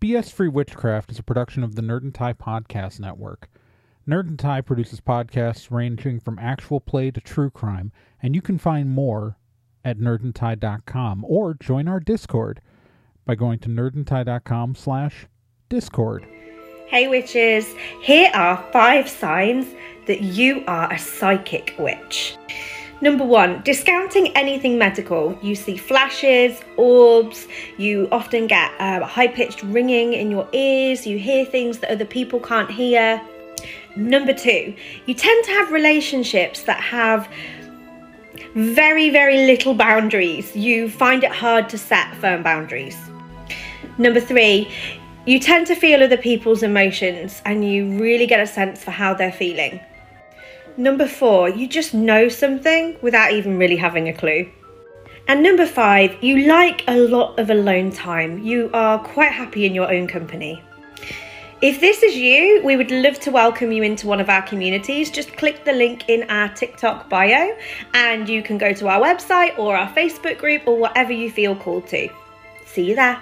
BS Free Witchcraft is a production of the Nerd and Tie Podcast Network. Nerd and Tie produces podcasts ranging from actual play to true crime, and you can find more at nerdandtie.com or join our Discord by going to nerdandtie.com slash discord. Hey witches, here are five signs that you are a psychic witch. Number one, discounting anything medical. You see flashes, orbs, you often get uh, high pitched ringing in your ears, you hear things that other people can't hear. Number two, you tend to have relationships that have very, very little boundaries. You find it hard to set firm boundaries. Number three, you tend to feel other people's emotions and you really get a sense for how they're feeling. Number four, you just know something without even really having a clue. And number five, you like a lot of alone time. You are quite happy in your own company. If this is you, we would love to welcome you into one of our communities. Just click the link in our TikTok bio and you can go to our website or our Facebook group or whatever you feel called to. See you there.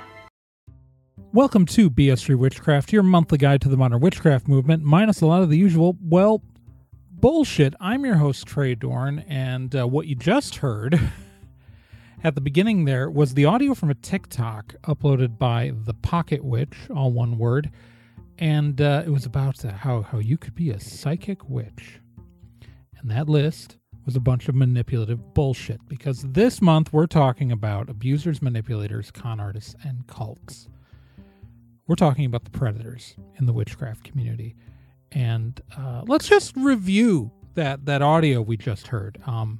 Welcome to BS Free Witchcraft, your monthly guide to the modern witchcraft movement, minus a lot of the usual, well, bullshit. I'm your host, Trey Dorn, and uh, what you just heard at the beginning there was the audio from a TikTok uploaded by the Pocket Witch, all one word, and uh, it was about uh, how how you could be a psychic witch, and that list was a bunch of manipulative bullshit because this month we're talking about abusers, manipulators, con artists, and cults. We're talking about the predators in the witchcraft community and uh, let's just review that that audio we just heard, um,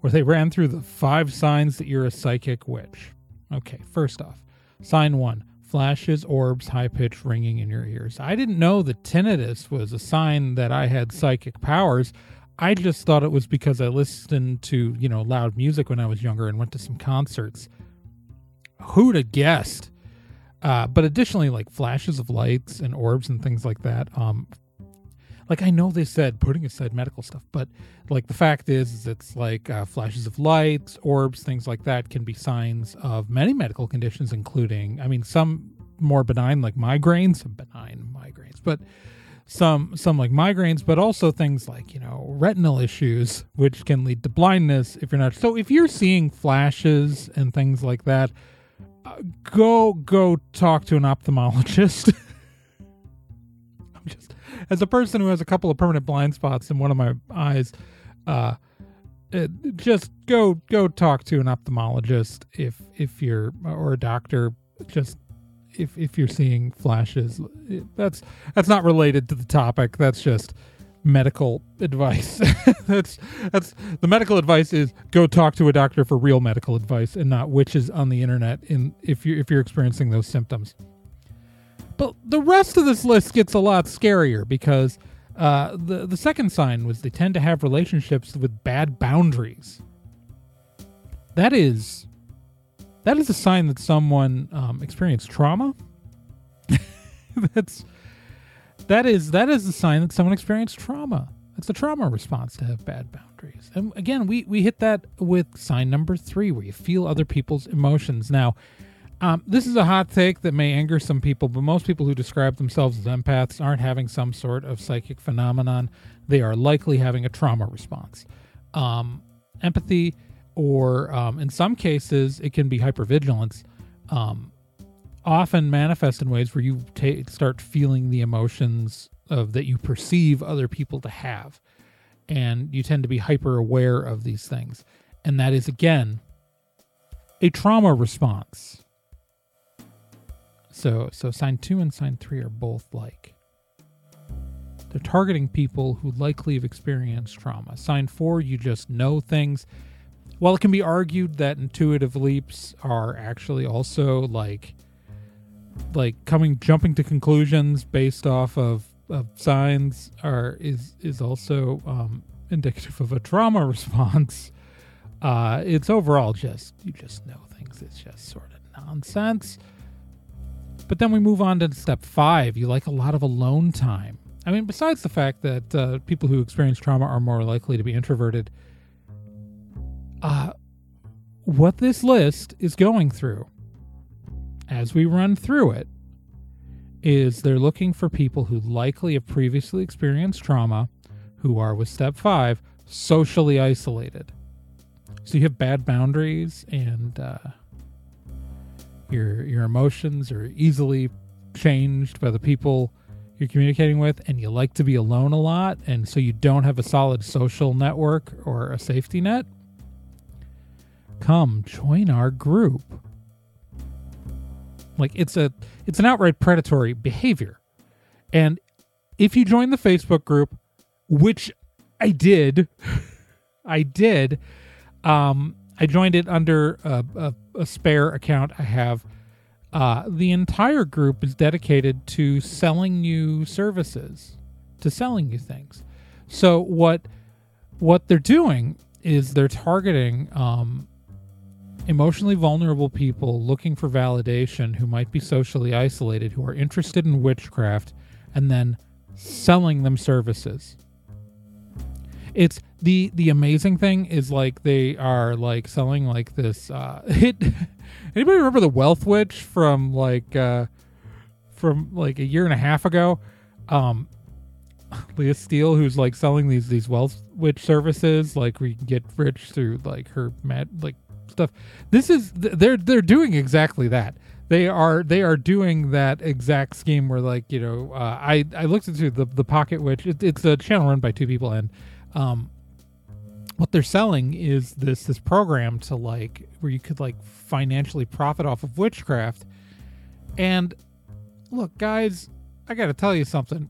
where they ran through the five signs that you're a psychic witch. Okay, first off, sign one: flashes, orbs, high pitched ringing in your ears. I didn't know that tinnitus was a sign that I had psychic powers. I just thought it was because I listened to you know loud music when I was younger and went to some concerts. Who'd have guessed? Uh, but additionally, like flashes of lights and orbs and things like that. Um, like I know they said putting aside medical stuff, but like the fact is, is it's like uh, flashes of lights, orbs, things like that can be signs of many medical conditions, including, I mean, some more benign like migraines, benign migraines, but some some like migraines, but also things like you know retinal issues, which can lead to blindness if you're not. So if you're seeing flashes and things like that go go talk to an ophthalmologist. I'm just as a person who has a couple of permanent blind spots in one of my eyes, uh, it, just go go talk to an ophthalmologist if if you're or a doctor. Just if if you're seeing flashes, that's that's not related to the topic. That's just medical advice. that's that's the medical advice is go talk to a doctor for real medical advice and not witches on the internet in if you if you're experiencing those symptoms. But the rest of this list gets a lot scarier because uh, the the second sign was they tend to have relationships with bad boundaries. That is that is a sign that someone um, experienced trauma. That's that is that is a sign that someone experienced trauma. That's a trauma response to have bad boundaries. And again, we we hit that with sign number three, where you feel other people's emotions. Now, um, this is a hot take that may anger some people, but most people who describe themselves as empaths aren't having some sort of psychic phenomenon. They are likely having a trauma response. Um, empathy, or um, in some cases, it can be hypervigilance. Um, often manifest in ways where you ta- start feeling the emotions of that you perceive other people to have and you tend to be hyper aware of these things and that is again a trauma response so so sign 2 and sign 3 are both like they're targeting people who likely have experienced trauma sign 4 you just know things while it can be argued that intuitive leaps are actually also like like coming jumping to conclusions based off of, of signs are is is also um, indicative of a trauma response. Uh, it's overall just you just know things. It's just sort of nonsense. But then we move on to step five. You like a lot of alone time. I mean, besides the fact that uh, people who experience trauma are more likely to be introverted, uh, what this list is going through as we run through it is they're looking for people who likely have previously experienced trauma, who are with step five socially isolated. So you have bad boundaries and uh, your your emotions are easily changed by the people you're communicating with and you like to be alone a lot and so you don't have a solid social network or a safety net come join our group. Like it's a it's an outright predatory behavior. And if you join the facebook group which i did i did um i joined it under a, a, a spare account i have uh, the entire group is dedicated to selling you services, to selling you things. So what what they're doing is they're targeting um, emotionally vulnerable people looking for validation who might be socially isolated, who are interested in witchcraft, and then selling them services. It's the the amazing thing is like they are like selling like this uh hit Anybody remember the Wealth Witch from like uh from like a year and a half ago? Um Leah Steele, who's like selling these these wealth witch services, like we can get rich through like her mad like stuff. This is they're they're doing exactly that. They are they are doing that exact scheme where like you know uh, I I looked into the the Pocket Witch. It, it's a channel run by two people and um what they're selling is this this program to like where you could like financially profit off of witchcraft. And look guys i gotta tell you something.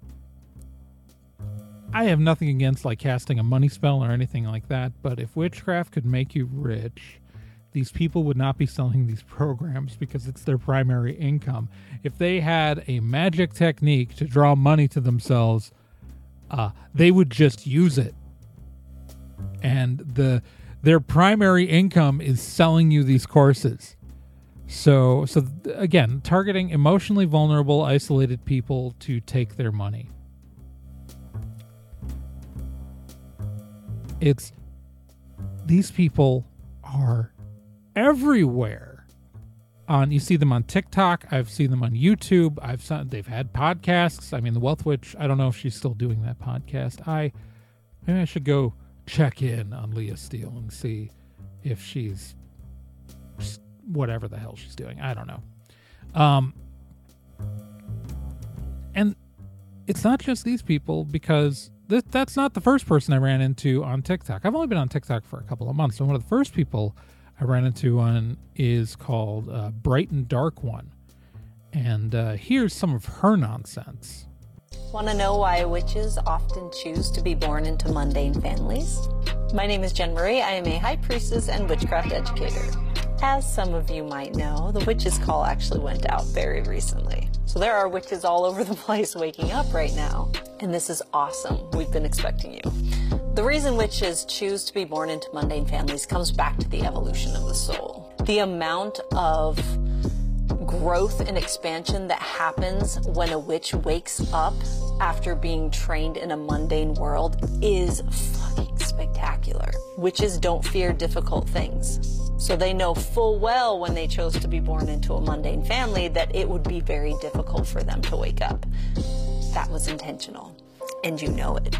I have nothing against like casting a money spell or anything like that but if witchcraft could make you rich these people would not be selling these programs because it's their primary income. If they had a magic technique to draw money to themselves uh, they would just use it and the their primary income is selling you these courses. So so again, targeting emotionally vulnerable, isolated people to take their money. It's these people are everywhere. On you see them on TikTok, I've seen them on YouTube. I've seen, they've had podcasts. I mean, the Wealth Witch. I don't know if she's still doing that podcast. I maybe I should go check in on Leah Steele and see if she's whatever the hell she's doing. I don't know. Um, and it's not just these people because th- that's not the first person I ran into on TikTok. I've only been on TikTok for a couple of months. And one of the first people I ran into on is called uh, Bright and Dark One. And uh, here's some of her nonsense. Want to know why witches often choose to be born into mundane families? My name is Jen Marie. I am a high priestess and witchcraft educator. As some of you might know, the witches' call actually went out very recently. So there are witches all over the place waking up right now. And this is awesome. We've been expecting you. The reason witches choose to be born into mundane families comes back to the evolution of the soul. The amount of growth and expansion that happens when a witch wakes up after being trained in a mundane world is fucking spectacular. Witches don't fear difficult things. So they know full well when they chose to be born into a mundane family that it would be very difficult for them to wake up. That was intentional. And you know it.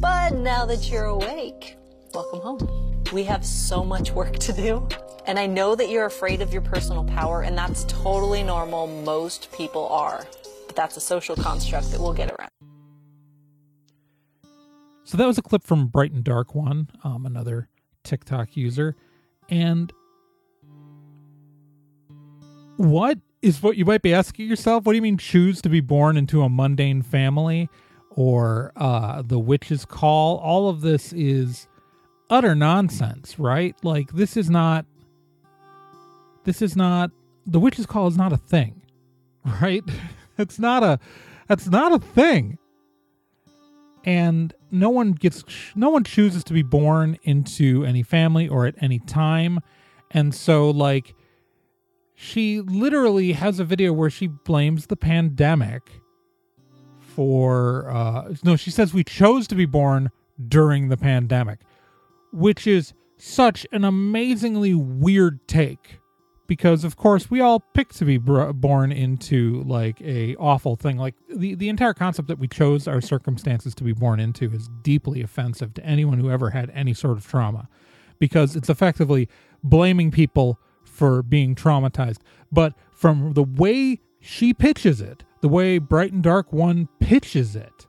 But now that you're awake, welcome home. We have so much work to do. And I know that you're afraid of your personal power, and that's totally normal. Most people are. But that's a social construct that we'll get around. So that was a clip from Bright and Dark One, um, another TikTok user. And what is what you might be asking yourself? What do you mean choose to be born into a mundane family or uh, the witch's call? All of this is utter nonsense, right? Like this is not this is not the witch's call is not a thing, right? it's not a that's not a thing. And no one gets no one chooses to be born into any family or at any time. And so like she literally has a video where she blames the pandemic for uh no, she says we chose to be born during the pandemic, which is such an amazingly weird take because of course we all pick to be br- born into like a awful thing. Like the the entire concept that we chose our circumstances to be born into is deeply offensive to anyone who ever had any sort of trauma because it's effectively blaming people for being traumatized. But from the way she pitches it the way bright and dark one pitches it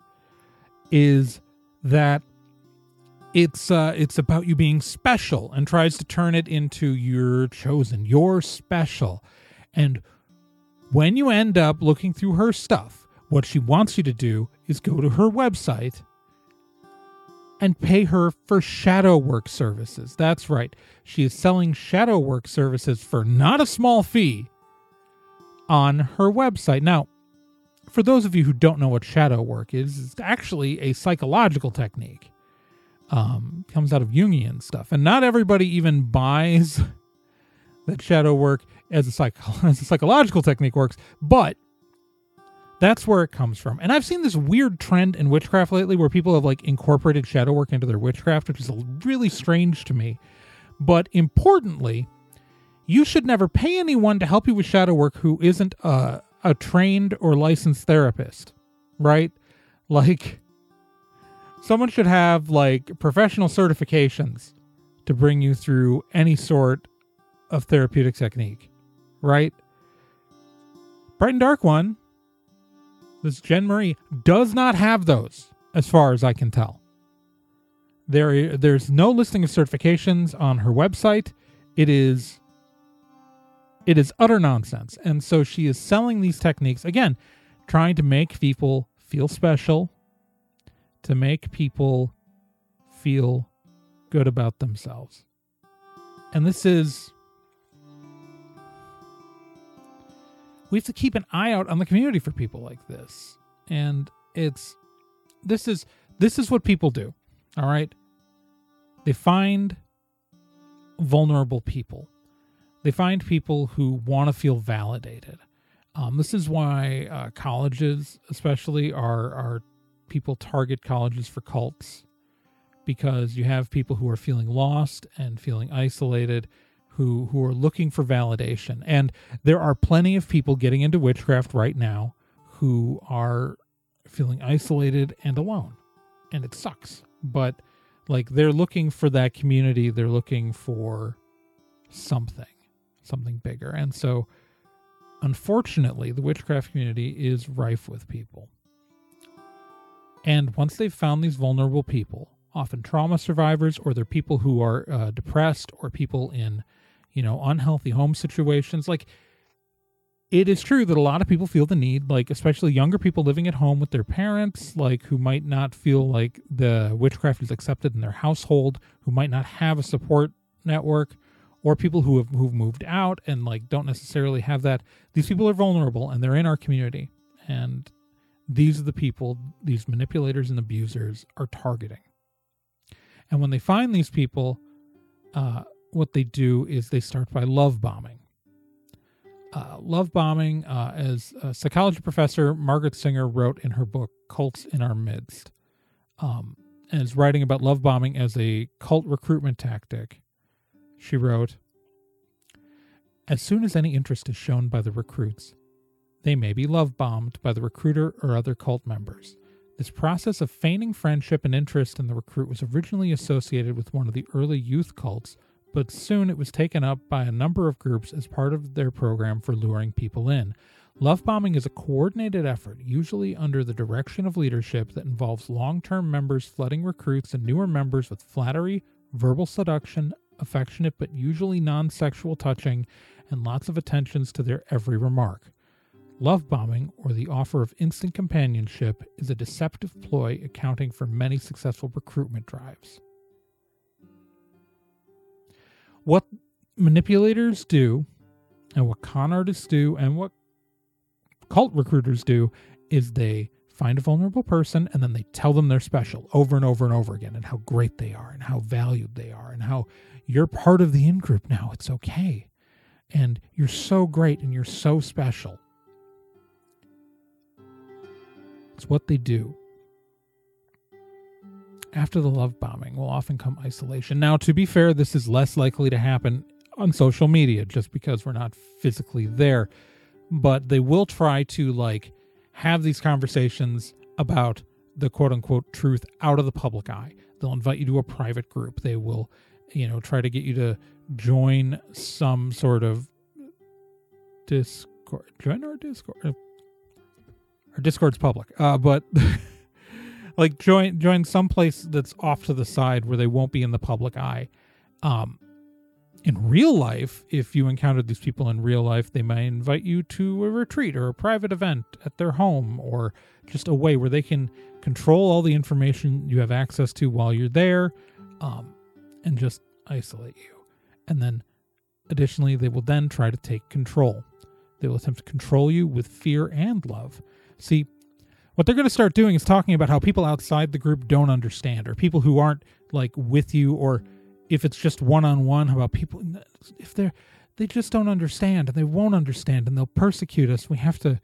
is that it's uh, it's about you being special and tries to turn it into you're chosen, you're special. And when you end up looking through her stuff, what she wants you to do is go to her website and pay her for shadow work services. That's right. She is selling shadow work services for not a small fee on her website. Now, for those of you who don't know what shadow work is, it's actually a psychological technique um, comes out of Jungian stuff, and not everybody even buys that shadow work as a, psych- as a psychological technique works, but that's where it comes from. And I've seen this weird trend in witchcraft lately where people have like incorporated shadow work into their witchcraft, which is really strange to me. But importantly, you should never pay anyone to help you with shadow work who isn't a, a trained or licensed therapist, right? Like, someone should have like professional certifications to bring you through any sort of therapeutic technique, right? Bright and Dark One, this Jen Marie, does not have those, as far as I can tell. There, there's no listing of certifications on her website. It is, it is utter nonsense, and so she is selling these techniques again, trying to make people feel special, to make people feel good about themselves. And this is we have to keep an eye out on the community for people like this. And it's this is this is what people do. All right? They find vulnerable people. They find people who want to feel validated. Um, this is why uh, colleges, especially, are are people target colleges for cults because you have people who are feeling lost and feeling isolated who who are looking for validation. And there are plenty of people getting into witchcraft right now who are feeling isolated and alone and it sucks. But like they're looking for that community. They're looking for something something bigger. And so unfortunately the witchcraft community is rife with people and once they've found these vulnerable people, often trauma survivors, or they're people who are uh, depressed, or people in, you know, unhealthy home situations, like it is true that a lot of people feel the need, like especially younger people living at home with their parents, like who might not feel like the witchcraft is accepted in their household, who might not have a support network, or people who have who've moved out and like don't necessarily have that. These people are vulnerable and they're in our community, and these are the people these manipulators and abusers are targeting. And when they find these people, uh, what they do is they start by love bombing. Uh, love bombing, uh, as psychology professor Margaret Singer wrote in her book Cults in Our Midst, um, and is writing about love bombing as a cult recruitment tactic. She wrote As soon as any interest is shown by the recruits, they may be love bombed by the recruiter or other cult members. This process of feigning friendship and interest in the recruit was originally associated with one of the early youth cults, but soon it was taken up by a number of groups as part of their program for luring people in. Love bombing is a coordinated effort, usually under the direction of leadership, that involves long term members flooding recruits and newer members with flattery, verbal seduction, affectionate but usually non sexual touching, and lots of attentions to their every remark. Love bombing, or the offer of instant companionship, is a deceptive ploy accounting for many successful recruitment drives. What manipulators do, and what con artists do, and what cult recruiters do, is they find a vulnerable person and then they tell them they're special over and over and over again, and how great they are, and how valued they are, and how you're part of the in group now. It's okay. And you're so great and you're so special It's what they do. After the love bombing will often come isolation. Now, to be fair, this is less likely to happen on social media just because we're not physically there. But they will try to like have these conversations about the quote unquote truth out of the public eye. They'll invite you to a private group. They will, you know, try to get you to join some sort of Discord. Join our Discord. Our Discord's public, uh, but like join join some place that's off to the side where they won't be in the public eye. Um, in real life, if you encountered these people in real life, they might invite you to a retreat or a private event at their home or just a way where they can control all the information you have access to while you're there um, and just isolate you. And then additionally, they will then try to take control. They will attempt to control you with fear and love. See, what they're going to start doing is talking about how people outside the group don't understand or people who aren't like with you or if it's just one on one, about people if they're they just don't understand and they won't understand and they'll persecute us. We have to,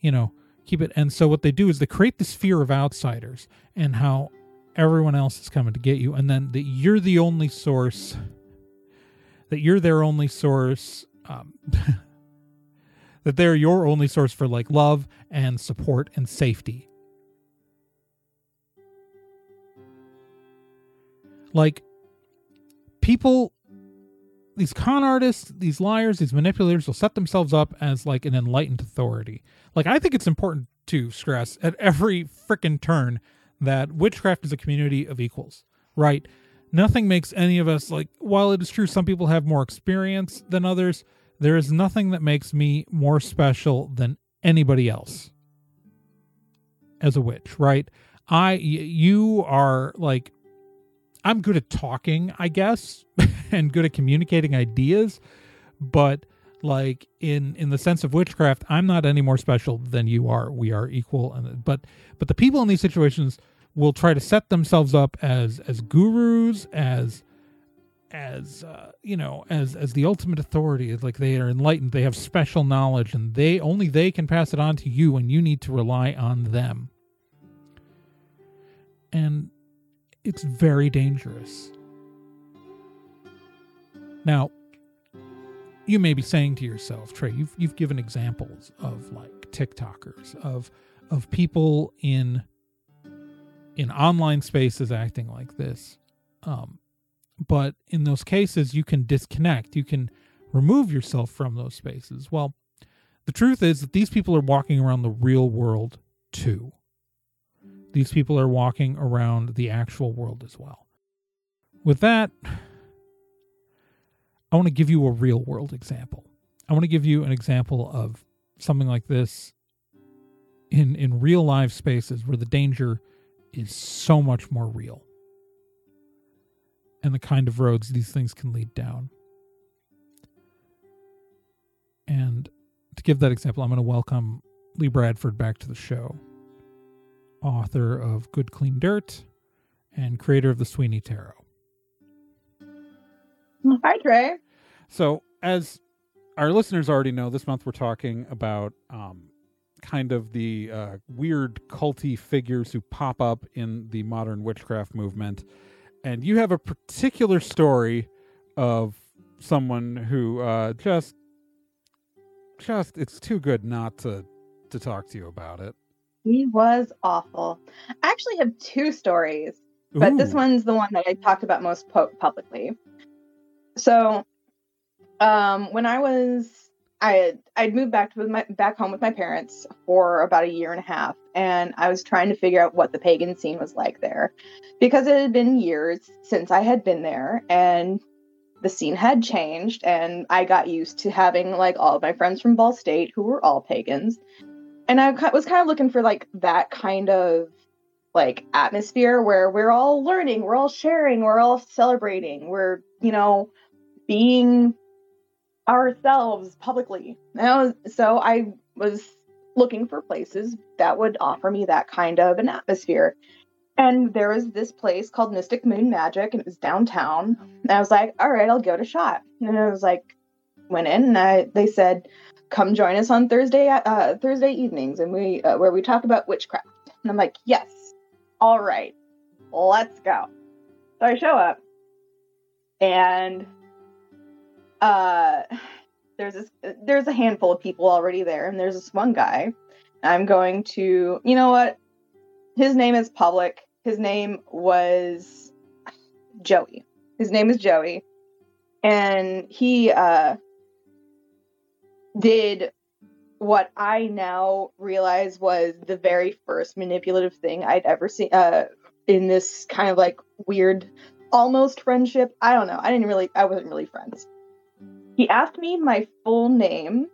you know, keep it. And so what they do is they create this fear of outsiders and how everyone else is coming to get you, and then that you're the only source, that you're their only source, um, that they're your only source for like love and support and safety. Like people these con artists, these liars, these manipulators will set themselves up as like an enlightened authority. Like I think it's important to stress at every freaking turn that witchcraft is a community of equals, right? Nothing makes any of us like while it is true some people have more experience than others, there is nothing that makes me more special than anybody else as a witch, right? I you are like I'm good at talking, I guess, and good at communicating ideas, but like in in the sense of witchcraft, I'm not any more special than you are. We are equal, and but but the people in these situations will try to set themselves up as as gurus, as as uh, you know, as as the ultimate authority. Like they are enlightened, they have special knowledge, and they only they can pass it on to you, and you need to rely on them. And it's very dangerous. Now, you may be saying to yourself, Trey, you've you've given examples of like TikTokers, of of people in in online spaces acting like this. Um, but in those cases, you can disconnect. You can remove yourself from those spaces. Well, the truth is that these people are walking around the real world too. These people are walking around the actual world as well. With that, I want to give you a real world example. I want to give you an example of something like this in in real life spaces where the danger is so much more real. And the kind of roads these things can lead down. And to give that example, I'm going to welcome Lee Bradford back to the show author of Good Clean Dirt and creator of the Sweeney Tarot. Hi, Trey. So, as our listeners already know, this month we're talking about um, kind of the uh, weird culty figures who pop up in the modern witchcraft movement. And you have a particular story of someone who uh, just, just, it's too good not to to talk to you about it. He was awful. I actually have two stories, but Ooh. this one's the one that I talked about most po- publicly. So, um, when I was I I'd moved back to my back home with my parents for about a year and a half, and I was trying to figure out what the pagan scene was like there, because it had been years since I had been there, and the scene had changed, and I got used to having like all of my friends from Ball State who were all pagans, and I was kind of looking for like that kind of like atmosphere where we're all learning, we're all sharing, we're all celebrating, we're you know being ourselves publicly. So I was looking for places that would offer me that kind of an atmosphere. And there was this place called Mystic Moon Magic, and it was downtown. And I was like, all right, I'll it a shot. And I was like, went in, and I, they said, come join us on Thursday uh, Thursday evenings, and we uh, where we talk about witchcraft. And I'm like, yes, all right, let's go. So I show up, and uh there's this there's a handful of people already there and there's this one guy. I'm going to you know what? His name is public. His name was joey. His name is joey. And he uh did what i now realize was the very first manipulative thing i'd ever seen uh in this kind of like weird almost friendship. I don't know. I didn't really i wasn't really friends he asked me my full name,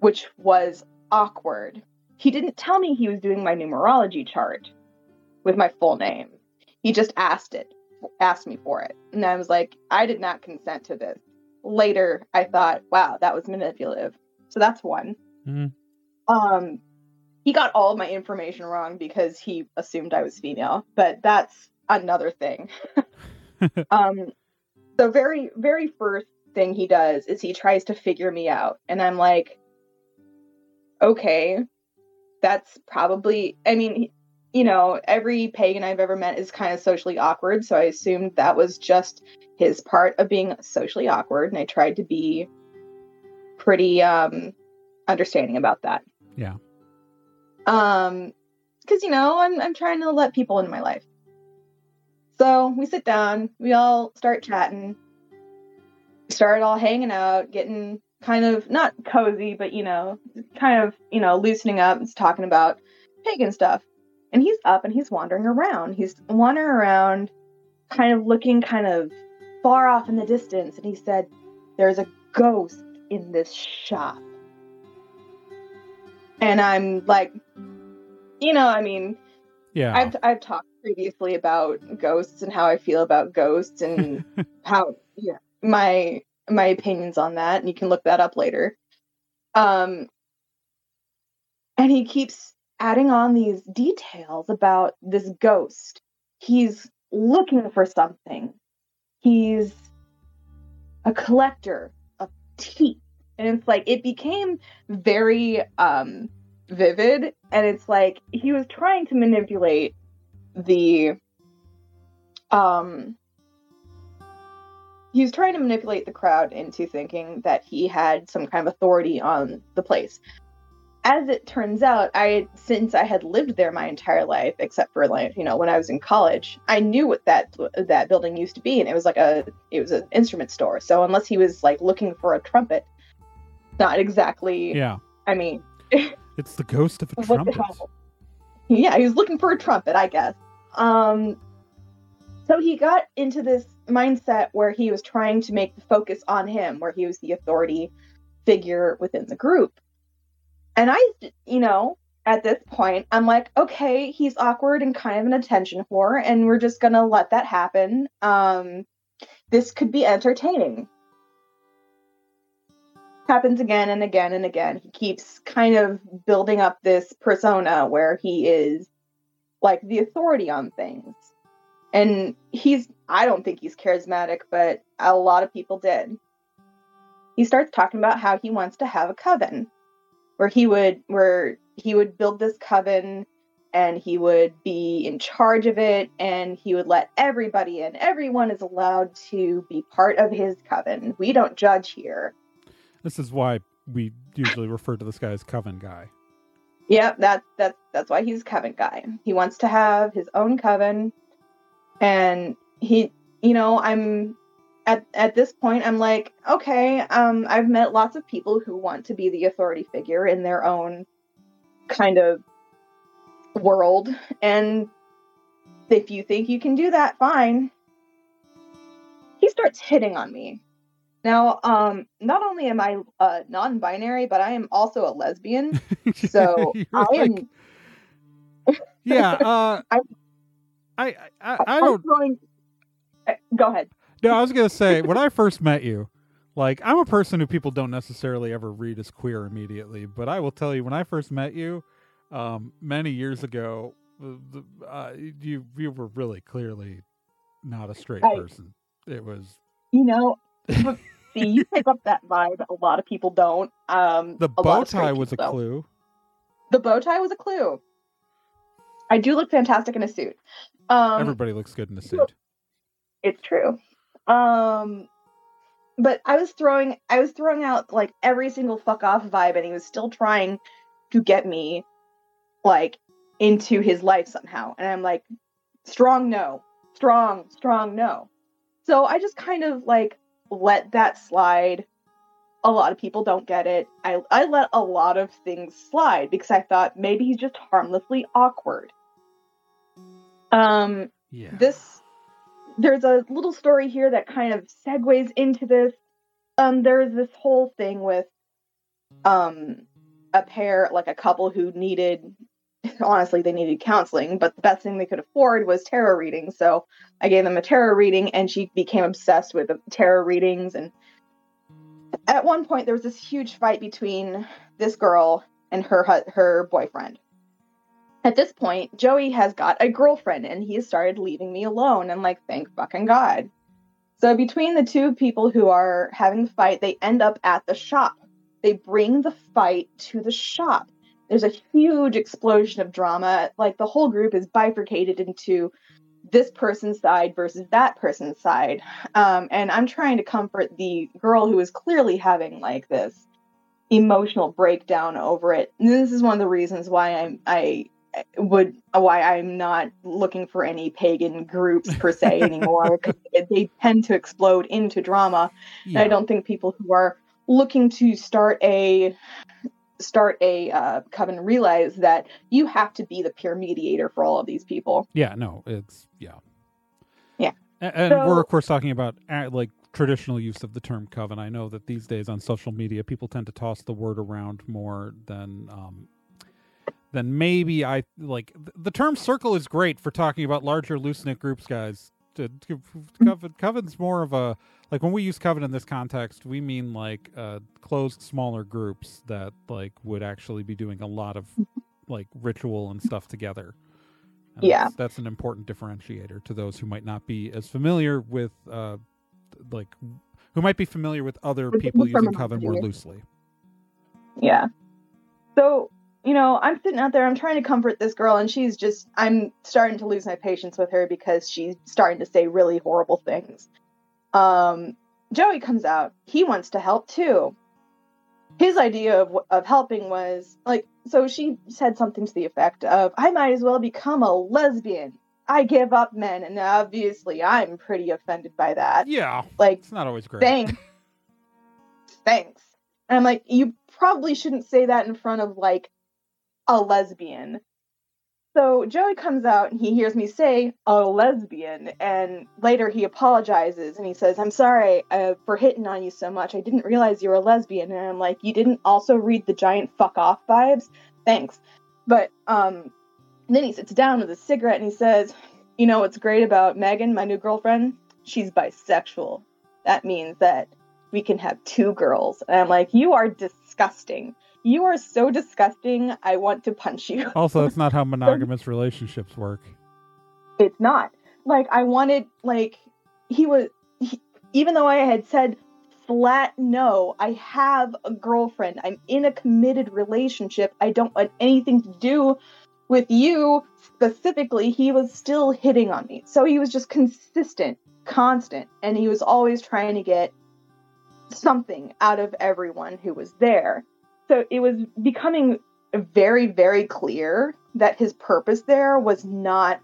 which was awkward. He didn't tell me he was doing my numerology chart with my full name. He just asked it, asked me for it. And I was like, I did not consent to this. Later, I thought, wow, that was manipulative. So that's one. Mm-hmm. Um, he got all of my information wrong because he assumed I was female, but that's another thing. um, the very, very first thing he does is he tries to figure me out. And I'm like, okay, that's probably, I mean, you know, every pagan I've ever met is kind of socially awkward. So I assumed that was just his part of being socially awkward. And I tried to be pretty um understanding about that. Yeah. Um, because you know, I'm I'm trying to let people into my life. So we sit down, we all start chatting, started all hanging out, getting kind of not cozy, but you know, kind of, you know, loosening up and talking about pagan stuff. And he's up and he's wandering around. He's wandering around, kind of looking kind of far off in the distance. And he said, There's a ghost in this shop. And I'm like, you know, I mean, yeah, I've I've talked previously about ghosts and how I feel about ghosts and how yeah, my my opinions on that and you can look that up later. Um and he keeps adding on these details about this ghost. He's looking for something. He's a collector of teeth. And it's like it became very um vivid. And it's like he was trying to manipulate the um he was trying to manipulate the crowd into thinking that he had some kind of authority on the place. As it turns out, I since I had lived there my entire life, except for like you know when I was in college, I knew what that that building used to be, and it was like a it was an instrument store. So unless he was like looking for a trumpet, not exactly. Yeah. I mean, it's the ghost of a trumpet. Yeah, he was looking for a trumpet, I guess. Um, so he got into this mindset where he was trying to make the focus on him, where he was the authority figure within the group. And I, you know, at this point, I'm like, okay, he's awkward and kind of an attention whore, and we're just gonna let that happen. Um, this could be entertaining. Happens again and again and again. He keeps kind of building up this persona where he is like the authority on things and he's, I don't think he's charismatic, but a lot of people did. He starts talking about how he wants to have a coven where he would, where he would build this coven and he would be in charge of it and he would let everybody in. Everyone is allowed to be part of his coven. We don't judge here. This is why we usually refer to this guy as coven guy. Yep, that's that's that's why he's coven guy. He wants to have his own coven and he you know i'm at at this point i'm like okay um i've met lots of people who want to be the authority figure in their own kind of world and if you think you can do that fine he starts hitting on me now um not only am i uh non-binary but i am also a lesbian so i am yeah uh I, I I, I don't. Going... Go ahead. No, I was gonna say when I first met you, like I'm a person who people don't necessarily ever read as queer immediately, but I will tell you when I first met you, um, many years ago, uh, you you were really clearly not a straight I, person. It was, you know. see, you pick up that vibe. A lot of people don't. Um, the bow tie was a clue. The bow tie was a clue. I do look fantastic in a suit. Um, Everybody looks good in a suit. It's true. Um, but I was throwing I was throwing out like every single fuck off vibe and he was still trying to get me like into his life somehow. And I'm like, strong no. Strong, strong no. So I just kind of like let that slide. A lot of people don't get it. I I let a lot of things slide because I thought maybe he's just harmlessly awkward. Um Yeah. this there's a little story here that kind of segues into this. Um, there's this whole thing with um a pair, like a couple who needed honestly they needed counseling, but the best thing they could afford was tarot readings. So I gave them a tarot reading and she became obsessed with tarot readings and at one point there was this huge fight between this girl and her her boyfriend. At this point, Joey has got a girlfriend and he has started leaving me alone. And like, thank fucking God. So between the two people who are having the fight, they end up at the shop. They bring the fight to the shop. There's a huge explosion of drama. Like the whole group is bifurcated into this person's side versus that person's side. Um, and I'm trying to comfort the girl who is clearly having like this emotional breakdown over it. And this is one of the reasons why I'm I would why I'm not looking for any pagan groups per se anymore. they tend to explode into drama. And I don't think people who are looking to start a start a uh, coven realize that you have to be the peer mediator for all of these people. Yeah, no, it's yeah, Yeah. A- And, we're of course talking about like traditional use of the term coven. I know that these days on social media, people tend to toss the word around more than um, than maybe I like. The term circle is great for talking about larger loose knit groups, guys. To- Coven, coven's more of a like when we use coven in this context, we mean like uh, closed, smaller groups that like would actually be doing a lot of like ritual and stuff together. And Yeah. that's, that's an important differentiator to those who might not be as familiar with, uh, like, who might be familiar with other people using coven more loosely. Yeah. So, you know, I'm sitting out there, I'm trying to comfort this girl, and she's just, I'm starting to lose my patience with her because she's starting to say really horrible things. Um, Joey comes out. He wants to help too. His idea of, of helping was like, so she said something to the effect of, I might as well become a lesbian. I give up men. And obviously, I'm pretty offended by that. Yeah, Like, it's not always great. thanks. thanks. And I'm like, you probably shouldn't say that in front of like a lesbian. So Joey comes out and he hears me say a lesbian, and later he apologizes and he says, "I'm sorry uh, for hitting on you so much. I didn't realize you were a lesbian." And I'm like, "You didn't also read the giant fuck off vibes? Thanks." But um, then he sits down with a cigarette and he says, "You know what's great about Megan, my new girlfriend? She's bisexual. That means that we can have two girls." And I'm like, "You are disgusting." You are so disgusting. I want to punch you. Also, that's not how monogamous relationships work. it's not like i wanted like he was he, even though i had said flat no i have a girlfriend i'm in a committed relationship i don't want anything to do with you specifically he was still hitting on me so he was just consistent constant and he was always trying to get something out of everyone who was there so it was becoming very very clear that his purpose there was not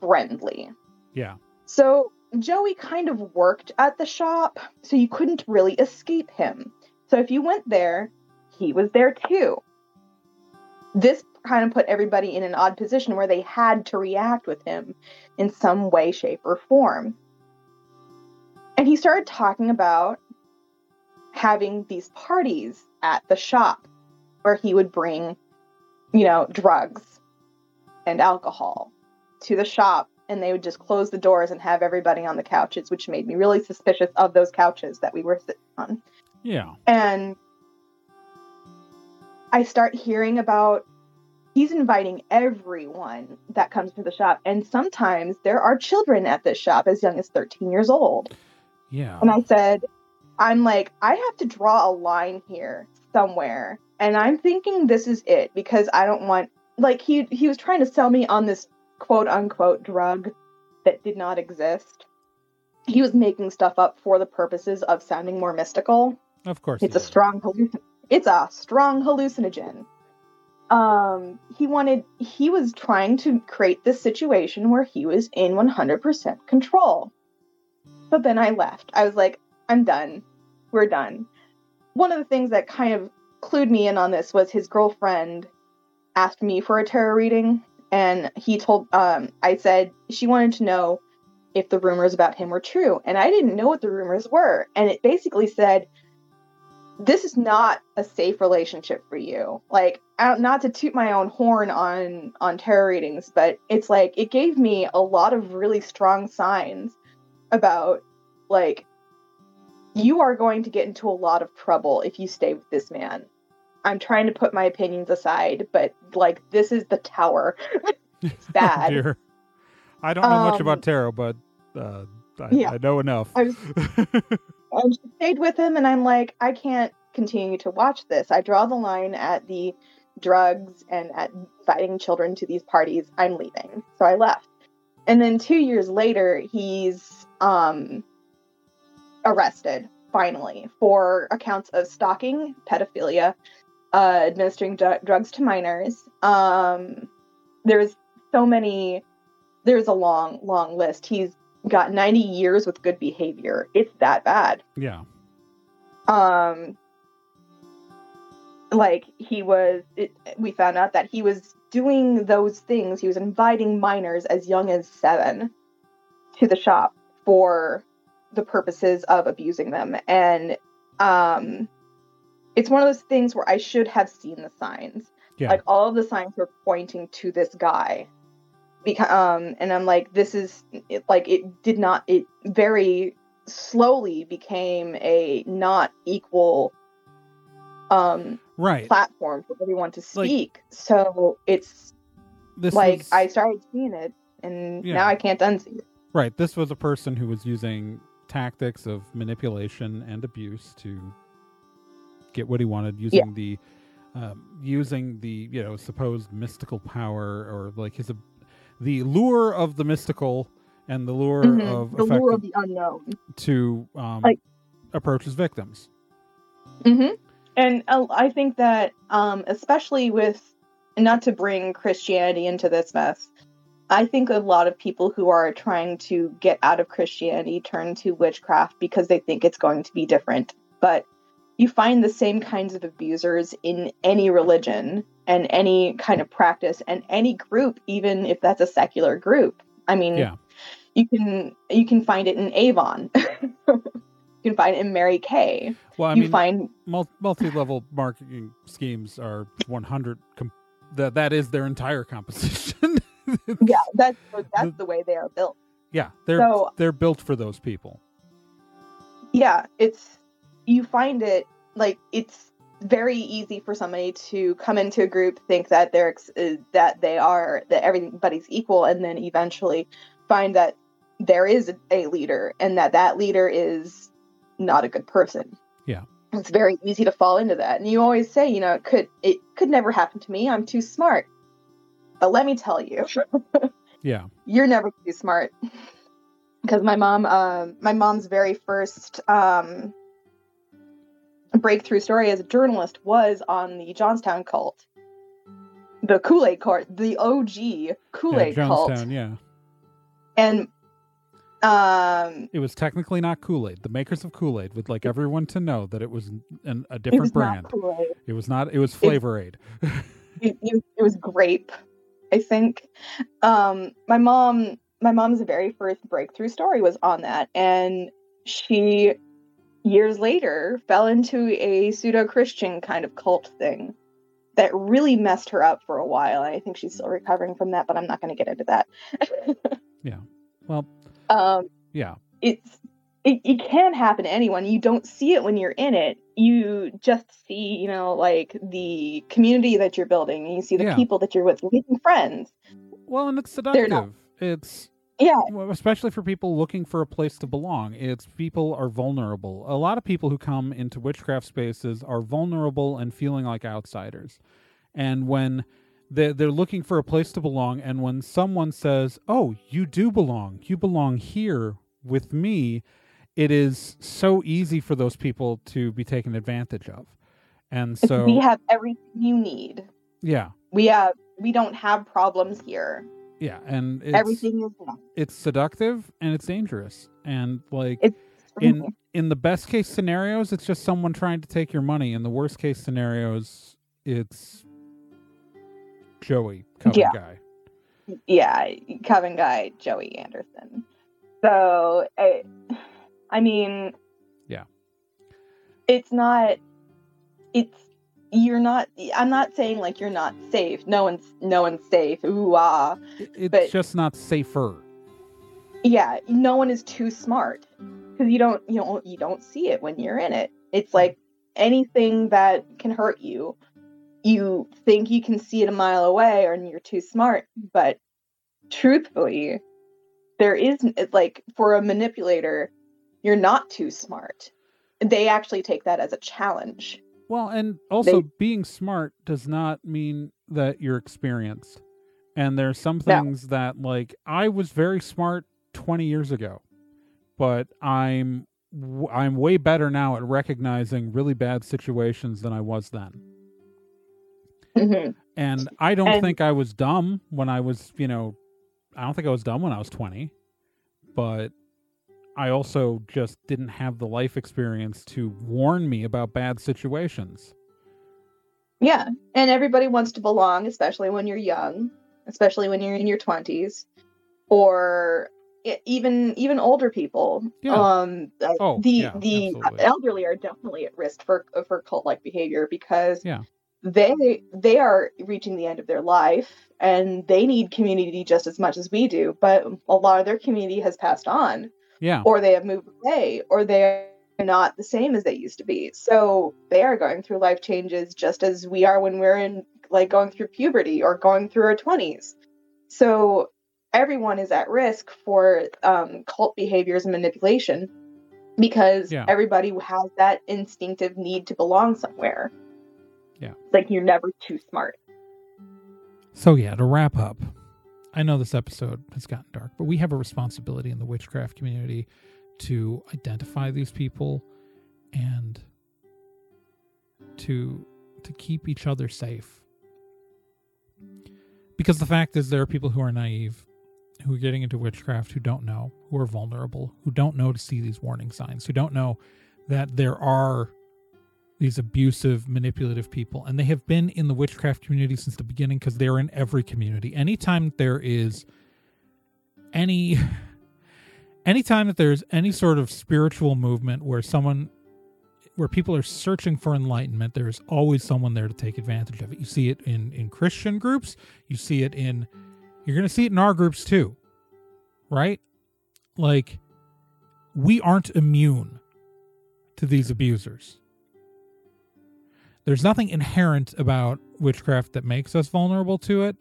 friendly. Yeah. So Joey kind of worked at the shop, so you couldn't really escape him. So if you went there, he was there too. This kind of put everybody in an odd position where they had to react with him in some way, shape, or form. And he started talking about having these parties at the shop where he would bring, you know, drugs and alcohol to the shop and they would just close the doors and have everybody on the couches, which made me really suspicious of those couches that we were sitting on. Yeah. And I start hearing about he's inviting everyone that comes to the shop. And sometimes there are children at this shop as young as 13 years old. Yeah. And I said, I'm like, I have to draw a line here somewhere. And I'm thinking this is it because I don't want like he he was trying to sell me on this quote unquote drug that did not exist. he was making stuff up for the purposes of sounding more mystical. Of course. It's a strong hallucin- it's a strong hallucinogen. Um he wanted he was trying to create this situation where he was in 100% control. But then I left. I was like, I'm done. We're done. One of the things that kind of clued me in on this was his girlfriend asked me for a tarot reading and he told um I said she wanted to know if the rumors about him were true and I didn't know what the rumors were and it basically said this is not a safe relationship for you. Like not to toot my own horn on on tarot readings but it's like it gave me a lot of really strong signs about like you are going to get into a lot of trouble if you stay with this man I'm trying to put my opinions aside, but like this is the tower. it's bad. oh, I don't know um, much about um, tarot, but uh, I, yeah. I know enough. I, was, I stayed with him, and I'm like, I can't continue to watch this. I draw the line at the drugs and at inviting children to these parties. I'm leaving, so I left. And then two years later, he's um, arrested finally for accounts of stalking, pedophilia, uh, administering d- drugs to minors. Um, there's so many. There's a long, long list. He's got 90 years with good behavior. It's that bad. Yeah. Um. Like he was, it, we found out that he was doing those things. He was inviting minors as young as seven to the shop for the purposes of abusing them, and um it's one of those things where I should have seen the signs. Yeah. Like all of the signs were pointing to this guy. Because um and I'm like this is it, like it did not it very slowly became a not equal um right platform for everyone to speak. Like, so it's like was... I started seeing it and yeah. now I can't unsee it. Right. This was a person who was using tactics of manipulation and abuse to get what he wanted using yeah. the um, using the you know supposed mystical power or like his the lure of the mystical and the lure mm-hmm. of the lure of the unknown to um, like, approach his victims. Mm-hmm. And uh, I think that um, especially with not to bring Christianity into this mess, I think a lot of people who are trying to get out of Christianity turn to witchcraft because they think it's going to be different. But you find the same kinds of abusers in any religion and any kind of practice and any group even if that's a secular group i mean yeah. you can you can find it in avon you can find it in mary kay well i you mean find multi-level marketing schemes are 100 com- that that is their entire composition yeah that's that's the, way they are built. Yeah they're so, they're built for those people. Yeah it's you find it like it's very easy for somebody to come into a group think that they're uh, that they are that everybody's equal and then eventually find that there is a leader and that that leader is not a good person. Yeah. It's very easy to fall into that. And you always say you know it could it could never happen to me. I'm too smart but let me tell you yeah you're never too smart because my mom uh, my mom's very first um breakthrough story as a journalist was on the Jonestown cult, the Kool Aid cult, the OG Kool Aid yeah, cult. Yeah, and um, it was technically not Kool Aid. The makers of Kool Aid would like everyone to know that it was an, a different brand. It was not. It was Flavor Aid. it, it, it was grape, I think. Um, my mom, my mom's very first breakthrough story was on that, and she years later fell into a pseudo Christian kind of cult thing that really messed her up for a while. I think she's still recovering from that, but I'm not going to get into that. yeah. Well, um, yeah. It's it, it can happen to anyone. You don't see it when you're in it. You just see, you know, like the community that you're building. and You see the yeah. people that you're with, making friends. Well, and it's seductive. Not, it's yeah. Especially for people looking for a place to belong. It's people are vulnerable. A lot of people who come into witchcraft spaces are vulnerable and feeling like outsiders. And when they're, they're looking for a place to belong, and when someone says, Oh, you do belong, you belong here with me, it is so easy for those people to be taken advantage of. And so we have everything you need. Yeah. We have we don't have problems here. Yeah, and everything is it's seductive and it's dangerous. And like it's in in the best case scenarios, it's just someone trying to take your money. In the worst case scenarios, it's Joey, Coven yeah. guy. Yeah, Coven guy, Joey Anderson. So, I, I mean, yeah, it's not. It's you're not. I'm not saying like you're not safe. No one's no one's safe. Ooh ah. It's but, just not safer. Yeah, no one is too smart because you don't you don't, you don't see it when you're in it. It's like anything that can hurt you, you think you can see it a mile away, or you're too smart. But truthfully, there is like for a manipulator, you're not too smart. They actually take that as a challenge. Well, and also they, being smart does not mean that you're experienced. And there's some things no. that like I was very smart 20 years ago but I'm I'm way better now at recognizing really bad situations than I was then. Mm-hmm. And I don't and, think I was dumb when I was, you know, I don't think I was dumb when I was 20, but I also just didn't have the life experience to warn me about bad situations. Yeah, and everybody wants to belong, especially when you're young, especially when you're in your 20s or even even older people yeah. um oh, the yeah, the absolutely. elderly are definitely at risk for for cult like behavior because yeah they they are reaching the end of their life and they need community just as much as we do but a lot of their community has passed on yeah or they have moved away or they're not the same as they used to be so they are going through life changes just as we are when we're in like going through puberty or going through our 20s so everyone is at risk for um, cult behaviors and manipulation because yeah. everybody has that instinctive need to belong somewhere. Yeah. like you're never too smart. So, yeah, to wrap up, I know this episode has gotten dark, but we have a responsibility in the witchcraft community to identify these people and to to keep each other safe. Because the fact is there are people who are naive who are getting into witchcraft who don't know, who are vulnerable, who don't know to see these warning signs, who don't know that there are these abusive, manipulative people. And they have been in the witchcraft community since the beginning because they're in every community. Anytime there is any anytime that there's any sort of spiritual movement where someone where people are searching for enlightenment, there's always someone there to take advantage of it. You see it in in Christian groups, you see it in you're going to see it in our groups too, right? Like, we aren't immune to these abusers. There's nothing inherent about witchcraft that makes us vulnerable to it,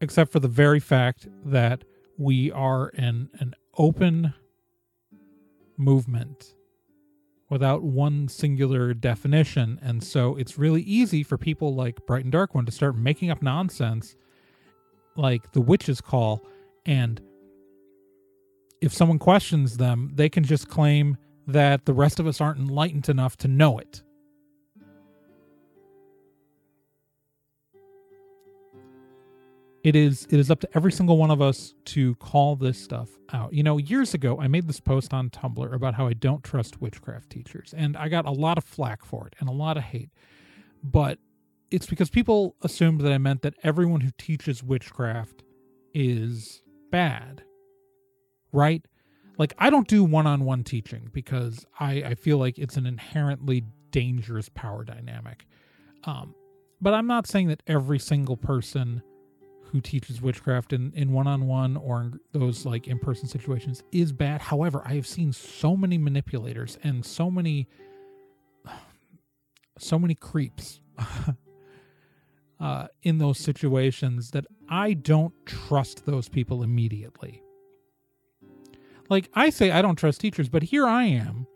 except for the very fact that we are in an open movement without one singular definition. And so it's really easy for people like Bright and Dark One to start making up nonsense like the witch's call and if someone questions them they can just claim that the rest of us aren't enlightened enough to know it it is it is up to every single one of us to call this stuff out. You know, years ago I made this post on Tumblr about how I don't trust witchcraft teachers and I got a lot of flack for it and a lot of hate. But it's because people assumed that I meant that everyone who teaches witchcraft is bad. Right? Like I don't do one-on-one teaching because I, I feel like it's an inherently dangerous power dynamic. Um, but I'm not saying that every single person who teaches witchcraft in, in one-on-one or in those like in-person situations is bad. However, I have seen so many manipulators and so many so many creeps uh, in those situations that I don't trust those people immediately. Like I say, I don't trust teachers, but here I am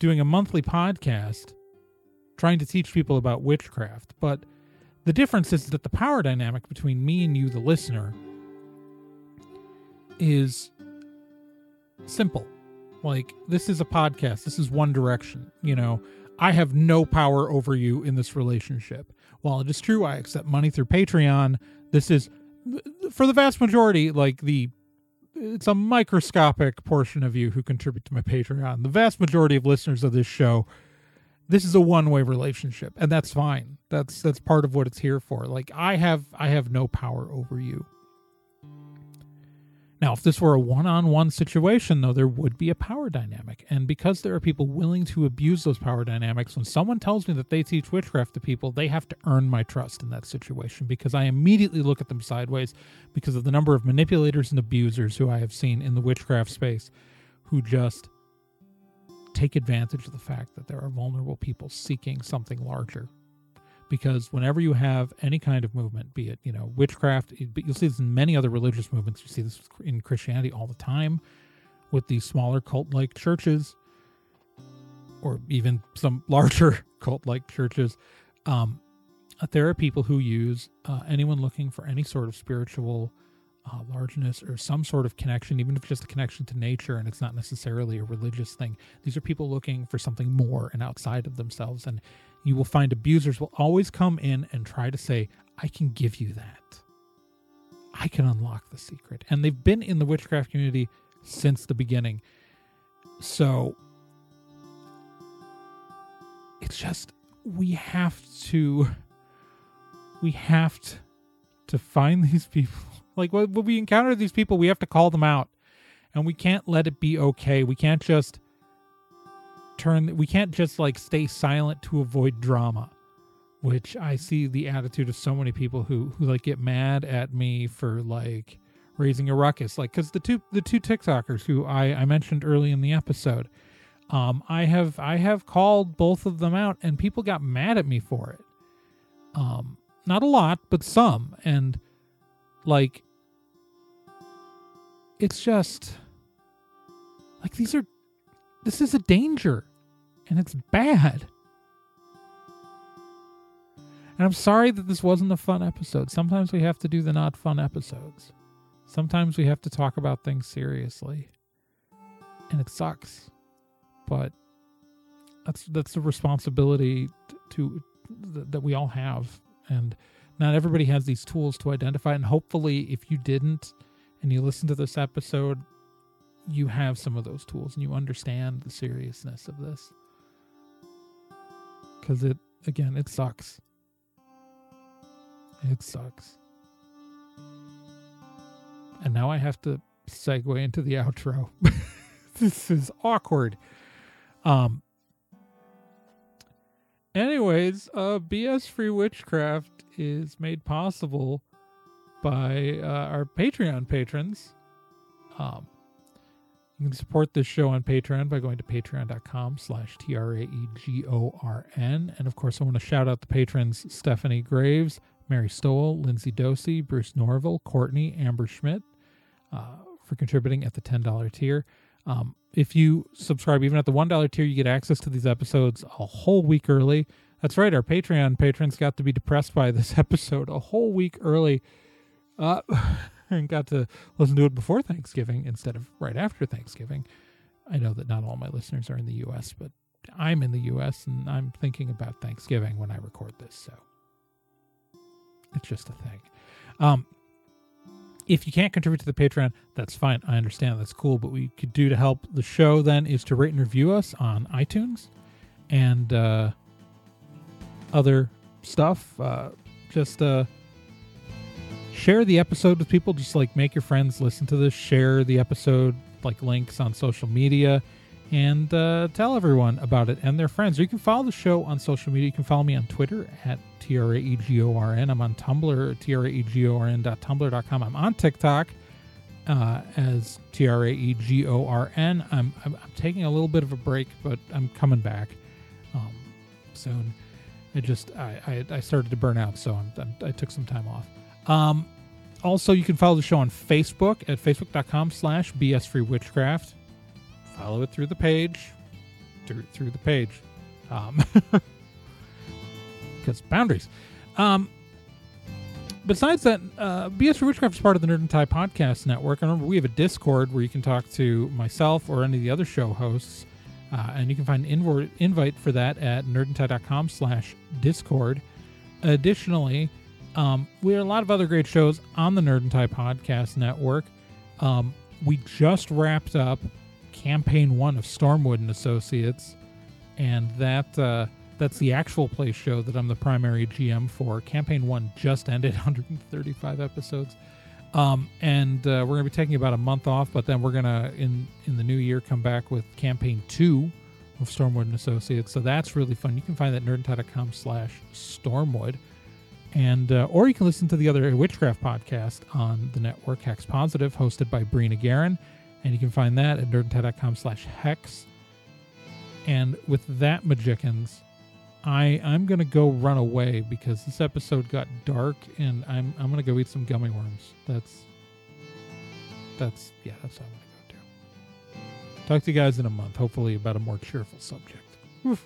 doing a monthly podcast trying to teach people about witchcraft. But the difference is that the power dynamic between me and you, the listener, is simple. Like, this is a podcast. This is one direction. You know, I have no power over you in this relationship. While it is true, I accept money through Patreon. This is, for the vast majority, like the, it's a microscopic portion of you who contribute to my Patreon. The vast majority of listeners of this show, this is a one-way relationship, and that's fine. That's that's part of what it's here for. Like I have I have no power over you. Now, if this were a one on one situation, though, there would be a power dynamic. And because there are people willing to abuse those power dynamics, when someone tells me that they teach witchcraft to people, they have to earn my trust in that situation because I immediately look at them sideways because of the number of manipulators and abusers who I have seen in the witchcraft space who just take advantage of the fact that there are vulnerable people seeking something larger because whenever you have any kind of movement, be it you know witchcraft, but you'll see this in many other religious movements. You see this in Christianity all the time, with these smaller cult-like churches, or even some larger cult-like churches. Um, there are people who use uh, anyone looking for any sort of spiritual uh, largeness or some sort of connection, even if it's just a connection to nature and it's not necessarily a religious thing. These are people looking for something more and outside of themselves. And you will find abusers will always come in and try to say, I can give you that. I can unlock the secret. And they've been in the witchcraft community since the beginning. So it's just, we have to, we have to, to find these people. Like when we encounter these people, we have to call them out. And we can't let it be okay. We can't just turn we can't just like stay silent to avoid drama which i see the attitude of so many people who who like get mad at me for like raising a ruckus like because the two the two tiktokers who i i mentioned early in the episode um i have i have called both of them out and people got mad at me for it um not a lot but some and like it's just like these are this is a danger and it's bad. And I'm sorry that this wasn't a fun episode. Sometimes we have to do the not fun episodes. Sometimes we have to talk about things seriously. And it sucks. But that's that's the responsibility to, to that we all have and not everybody has these tools to identify and hopefully if you didn't and you listen to this episode you have some of those tools and you understand the seriousness of this. Because it again it sucks. It sucks. And now i have to segue into the outro. This is awkward. Um anyways uh bs free witchcraft is made possible by uh, our patreon patrons um you can support this show on Patreon by going to patreon.com slash T-R-A-E-G-O-R-N. And of course, I want to shout out the patrons Stephanie Graves, Mary Stowell, Lindsay Dosey, Bruce Norville, Courtney, Amber Schmidt uh, for contributing at the $10 tier. Um, if you subscribe even at the $1 tier, you get access to these episodes a whole week early. That's right, our Patreon patrons got to be depressed by this episode a whole week early. Uh, and got to listen to it before Thanksgiving instead of right after Thanksgiving. I know that not all my listeners are in the U.S., but I'm in the U.S. and I'm thinking about Thanksgiving when I record this, so it's just a thing. Um, if you can't contribute to the Patreon, that's fine. I understand. That's cool. But what we could do to help the show then is to rate and review us on iTunes and uh, other stuff. Uh, just uh, share the episode with people. Just like make your friends listen to this. Share the episode, like links on social media, and uh, tell everyone about it and their friends. Or you can follow the show on social media. You can follow me on Twitter at T R A E G O R N. I'm on Tumblr, T R A E G O R N. Tumblr.com. I'm on TikTok uh, as T R A E G O R N. I'm, I'm, I'm taking a little bit of a break, but I'm coming back um, soon. I just I, I, I started to burn out, so I'm, I'm, i took some time off. Um, also, you can follow the show on Facebook at facebook.com slash bsfreewitchcraft. Follow it through the page. Through, through the page. Um, because boundaries. Um, besides that, uh, BS Free Witchcraft is part of the Nerd and Tie podcast network. And remember, we have a Discord where you can talk to myself or any of the other show hosts. Uh, and you can find an invite for that at nerdandtie.com slash discord. Additionally, um, we have a lot of other great shows on the Nerd and Tie podcast network. Um, we just wrapped up campaign one of Stormwood and Associates, and that uh, that's the actual play show that I'm the primary GM for. Campaign one just ended, 135 episodes, um, and uh, we're gonna be taking about a month off, but then we're gonna in in the new year come back with campaign two of Stormwood and Associates. So that's really fun. You can find that nerdandtie.com slash Stormwood. And uh, or you can listen to the other witchcraft podcast on the network Hex Positive, hosted by Brina Guerin, and you can find that at nerdandtie.com slash hex. And with that, Magicians, I I'm gonna go run away because this episode got dark, and I'm I'm gonna go eat some gummy worms. That's that's yeah, that's what I'm gonna go do. Talk to you guys in a month, hopefully about a more cheerful subject. Oof.